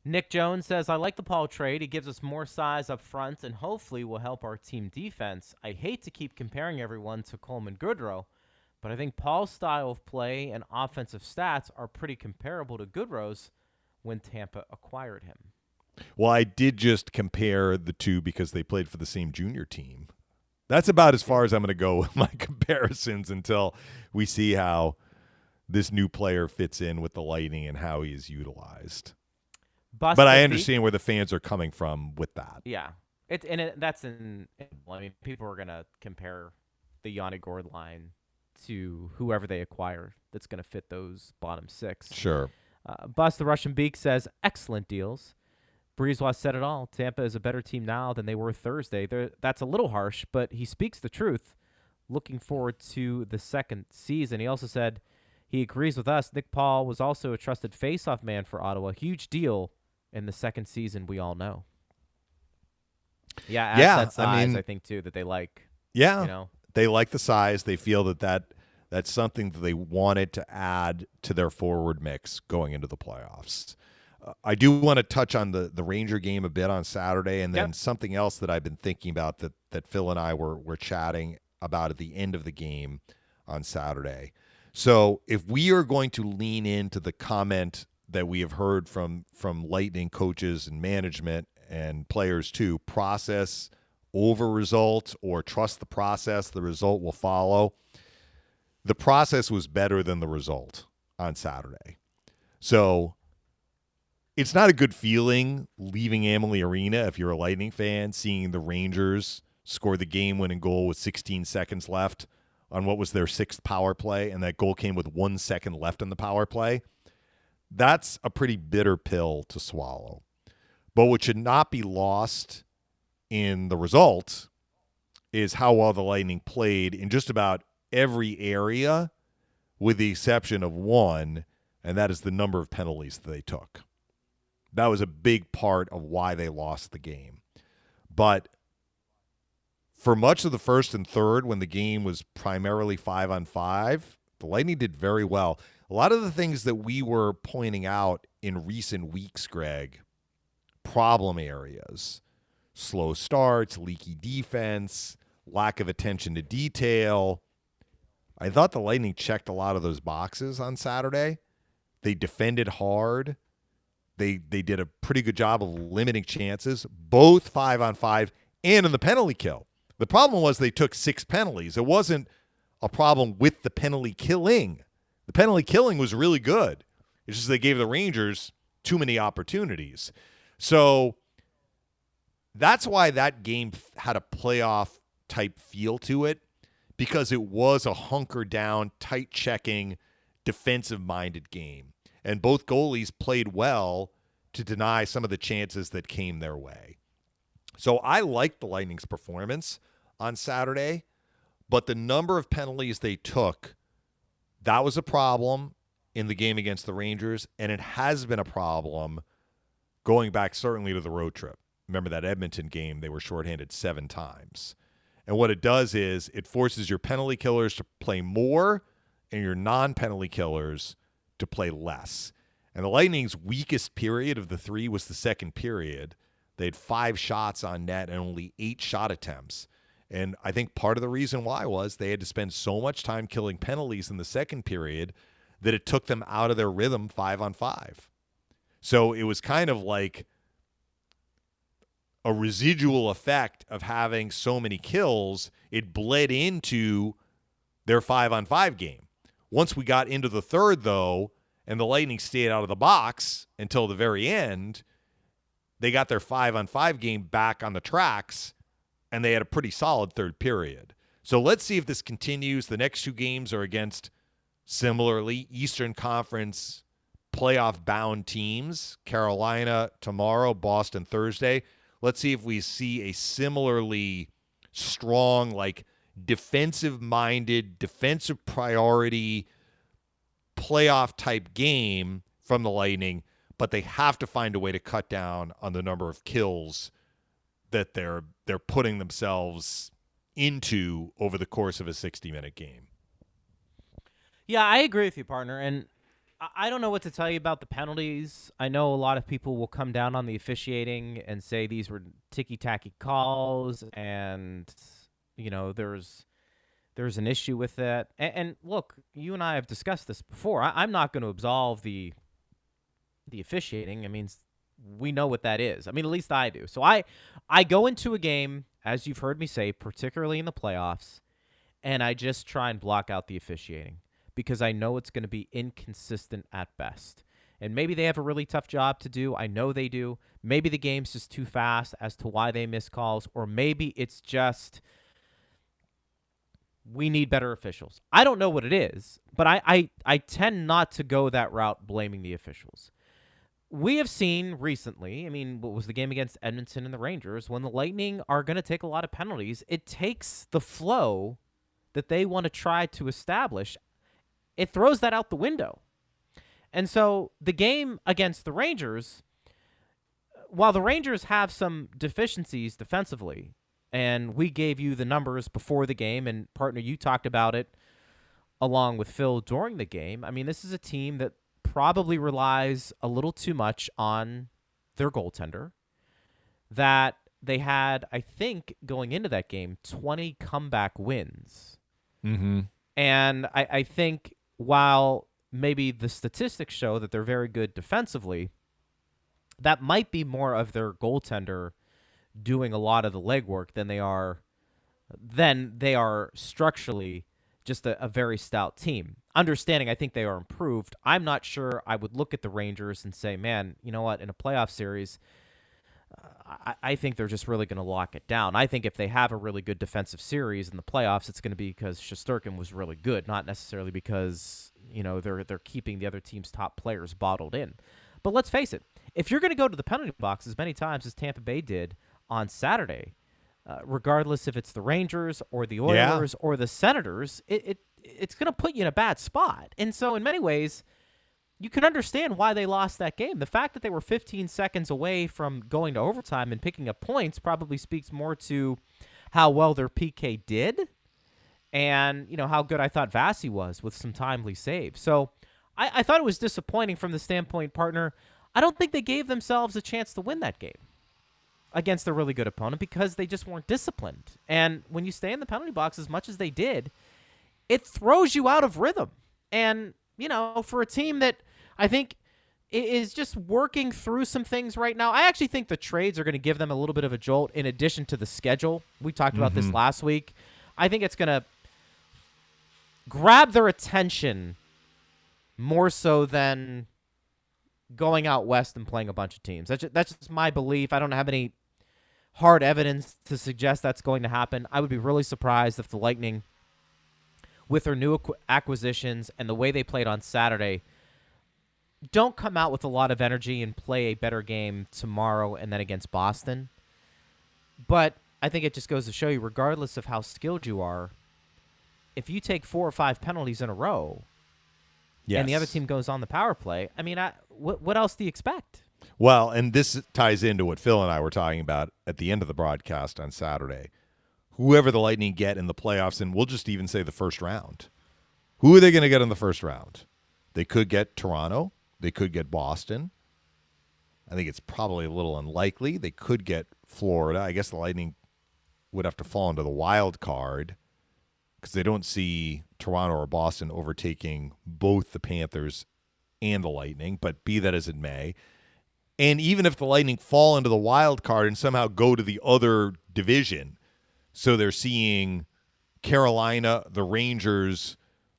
Nick Jones says, I like the Paul trade. He gives us more size up front and hopefully will help our team defense. I hate to keep comparing everyone to Coleman Goodrow, but I think Paul's style of play and offensive stats are pretty comparable to Goodrow's when Tampa acquired him. Well, I did just compare the two because they played for the same junior team. That's about as far as I'm going to go [LAUGHS] with my comparisons until we see how this new player fits in with the Lightning and how he is utilized. But I understand where the fans are coming from with that. Yeah. it's and it, that's in. I mean, people are going to compare the Yanni Gourde line to whoever they acquire that's going to fit those bottom six. Sure. Uh, Bus the Russian Beak says excellent deals. BriseBois said it all. Tampa is a better team now than they were Thursday. They're, that's a little harsh, but he speaks the truth. Looking forward to the second season. He also said he agrees with us. Nick Paul was also a trusted face-off man for Ottawa. Huge deal in the second season. We all know. Yeah, Yeah, that I mean- I think too that they like. Yeah. You know, They like the size. They feel that, that that's something that they wanted to add to their forward mix going into the playoffs. I do want to touch on the, the Ranger game a bit on Saturday, and then Yep. something else that I've been thinking about that, that Phil and I were, were chatting about at the end of the game on Saturday. So if we are going to lean into the comment that we have heard from from Lightning coaches and management and players too, process over result or trust the process, the result will follow. The process was better than the result on Saturday. So it's not a good feeling leaving Amalie Arena if you're a Lightning fan, seeing the Rangers score the game winning goal with 16 seconds left on what was their sixth power play, and that goal came with one second left in the power play. That's a pretty bitter pill to swallow. But what should not be lost in the result is how well the Lightning played in just about every area, with the exception of one, and that is the number of penalties that they took. That was a big part of why they lost the game. But for much of the first and third, when the game was primarily five on five, the Lightning did very well. A lot of the things that we were pointing out in recent weeks, Greg, problem areas, slow starts, leaky defense, lack of attention to detail. I thought the Lightning checked a lot of those boxes on Saturday. They defended hard. They they did a pretty good job of limiting chances, both five on five and in the penalty kill. The problem was they took six penalties. It wasn't a problem with the penalty killing. The penalty killing was really good. It's just they gave the Rangers too many opportunities. So that's why that game had a playoff type feel to it because it was a hunker down, tight checking, defensive minded game. And both goalies played well to deny some of the chances that came their way. So I liked the Lightning's performance on Saturday, but the number of penalties they took, that was a problem in the game against the Rangers, and it has been a problem going back certainly to the road trip. Remember that Edmonton game, they were shorthanded seven times. And what it does is it forces your penalty killers to play more and your non penalty killers to play less. And the Lightning's weakest period of the three was the second period. They had five shots on net and only eight shot attempts. And I think part of the reason why was they had to spend so much time killing penalties in the second period that it took them out of their rhythm five on five. So it was kind of like a residual effect of having so many kills. It bled into their five on five game. Once we got into the third, though, and the Lightning stayed out of the box until the very end, they got their five on five game back on the tracks and they had a pretty solid third period. So let's see if this continues. The next two games are against similarly Eastern Conference playoff bound teams Carolina tomorrow, Boston Thursday. Let's see if we see a similarly strong, like defensive minded, defensive priority playoff type game from the Lightning, but they have to find a way to cut down on the number of kills that they're they're putting themselves into over the course of a 60 minute game. Yeah, I agree with you, partner. And I don't know what to tell you about the penalties. I know a lot of people will come down on the officiating and say these were ticky tacky calls, and you know there's there's an issue with that. And, and look, you and I have discussed this before. I, am not going to absolve the the officiating. I mean, we know what that is. I mean, at least I do. So I I go into a game, as you've heard me say, particularly in the playoffs, and I just try and block out the officiating because I know it's going to be inconsistent at best. And maybe they have a really tough job to do. I know they do. Maybe the game's just too fast as to why they miss calls, or maybe it's just we need better officials. I don't know what it is, but I, I, I tend not to go that route blaming the officials. We have seen recently, I mean, what was the game against Edmonton and the Rangers, when the Lightning are going to take a lot of penalties, it takes the flow that they want to try to establish it throws that out the window. And so the game against the Rangers, while the Rangers have some deficiencies defensively, and we gave you the numbers before the game, and partner, you talked about it along with Phil during the game. I mean, this is a team that probably relies a little too much on their goaltender. That they had, I think, going into that game, 20 comeback wins. Mm-hmm. And I, I think while maybe the statistics show that they're very good defensively, that might be more of their goaltender doing a lot of the legwork than they are then they are structurally just a, a, very stout team. Understanding, I think they are improved. I'm not sure I would look at the Rangers and say, man, you know what, in a playoff series, uh, I, I think they're just really going to lock it down. I think if they have a really good defensive series in the playoffs, it's going to be because Shesterkin was really good, not necessarily because you know they're they're keeping the other team's top players bottled in. But let's face it, if you're going to go to the penalty box as many times as Tampa Bay did on Saturday, uh, regardless if it's the Rangers or the Oilers yeah. or the Senators, it, it it's going to put you in a bad spot. And so, in many ways, you can understand why they lost that game. The fact that they were 15 seconds away from going to overtime and picking up points probably speaks more to how well their PK did and, you know, how good I thought Vasi was with some timely saves. So I, I thought it was disappointing from the standpoint, partner. I don't think they gave themselves a chance to win that game against a really good opponent because they just weren't disciplined. And when you stay in the penalty box as much as they did, it throws you out of rhythm. And you know, for a team that I think is just working through some things right now. I actually think the trades are going to give them a little bit of a jolt in addition to the schedule. We talked about mm-hmm. this last week. I think it's going to grab their attention more so than going out west and playing a bunch of teams. That's just, that's just my belief. I don't have any hard evidence to suggest that's going to happen. I would be really surprised if the Lightning – with their new acquisitions and the way they played on Saturday, don't come out with a lot of energy and play a better game tomorrow and then against Boston. But I think it just goes to show you, regardless of how skilled you are, if you take four or five penalties in a row, yes. and the other team goes on the power play, I mean, I, what what else do you expect? Well, and this ties into what Phil and I were talking about at the end of the broadcast on Saturday whoever the Lightning get in the playoffs, and we'll just even say the first round. Who are they going to get in the first round? They could get Toronto. They could get Boston. I think it's probably a little unlikely. They could get Florida. I guess the Lightning would have to fall into the wild card because they don't see Toronto or Boston overtaking both the Panthers and the Lightning. But be that as it may, and even if the Lightning fall into the wild card and somehow go to the other division, so they're seeing Carolina, the Rangers,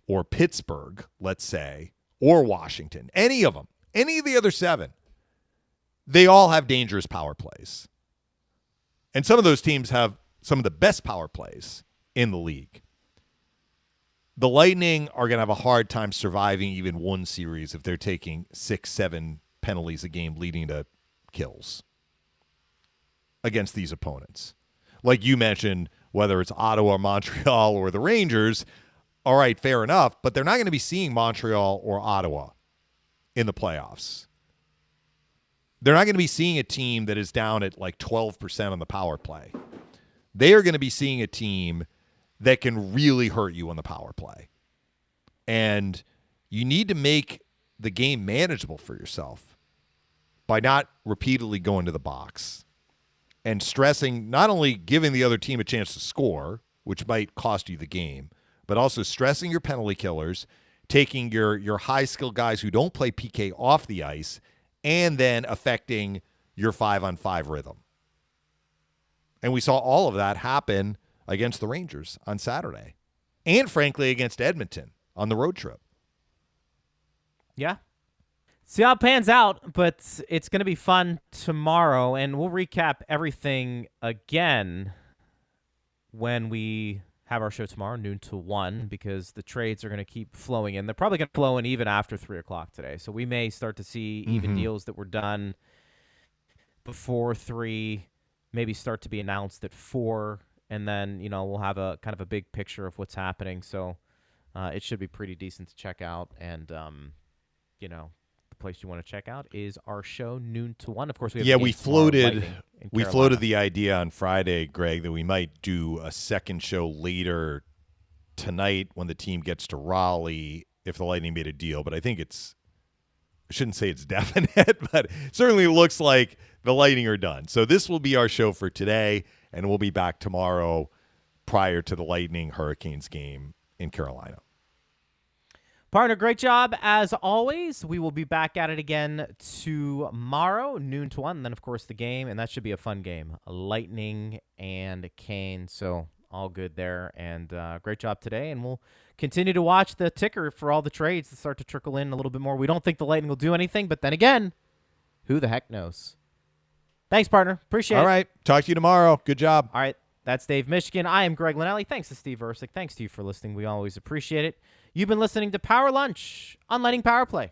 or Pittsburgh, let's say, or Washington, any of them, any of the other seven, they all have dangerous power plays. And some of those teams have some of the best power plays in the league. The Lightning are going to have a hard time surviving even one series if they're taking six, seven penalties a game leading to kills against these opponents. Like you mentioned, whether it's Ottawa, Montreal, or the Rangers, all right, fair enough, but they're not going to be seeing Montreal or Ottawa in the playoffs. They're not going to be seeing a team that is down at like 12% on the power play. They are going to be seeing a team that can really hurt you on the power play. And you need to make the game manageable for yourself by not repeatedly going to the box and stressing not only giving the other team a chance to score, which might cost you the game, but also stressing your penalty killers, taking your your high skill guys who don't play PK off the ice, and then affecting your five on five rhythm. And we saw all of that happen against the Rangers on Saturday, and frankly against Edmonton on the road trip. Yeah, see how it pans out, but it's going to be fun tomorrow, and we'll recap everything again when we have our show tomorrow, noon to one, because the trades are going to keep flowing in. They're probably going to flow in even after three o'clock today, so we may start to see even Mhm. deals that were done before three, maybe start to be announced at four, and then you know we'll have a kind of a big picture of what's happening. So uh, it should be pretty decent to check out, and um, you know place you want to check out is our show noon to one. Of course, we have yeah, we floated we floated the idea on Friday, Greg, that we might do a second show later tonight when the team gets to Raleigh if the Lightning made a deal. But I think it's I shouldn't say it's [LAUGHS] definite, but certainly looks like the Lightning are done. So this will be our show for today, and we'll be back tomorrow prior to the Lightning Hurricanes game in Carolina. Partner, great job as always. We will be back at it again tomorrow, noon to one. And then, of course, the game, and that should be a fun game. Lightning and Kane. So all good there. And uh, great job today. And we'll continue to watch the ticker for all the trades that start to trickle in a little bit more. We don't think the Lightning will do anything, but then again, who the heck knows? Thanks, partner. Appreciate All it. All right. talk to you tomorrow. Good job. All right. That's Dave Mishkin. I am Greg Linnelli. Thanks to Steve Versick. Thanks to you for listening. We always appreciate it. You've been listening to Power Lunch on Lightning Power Play.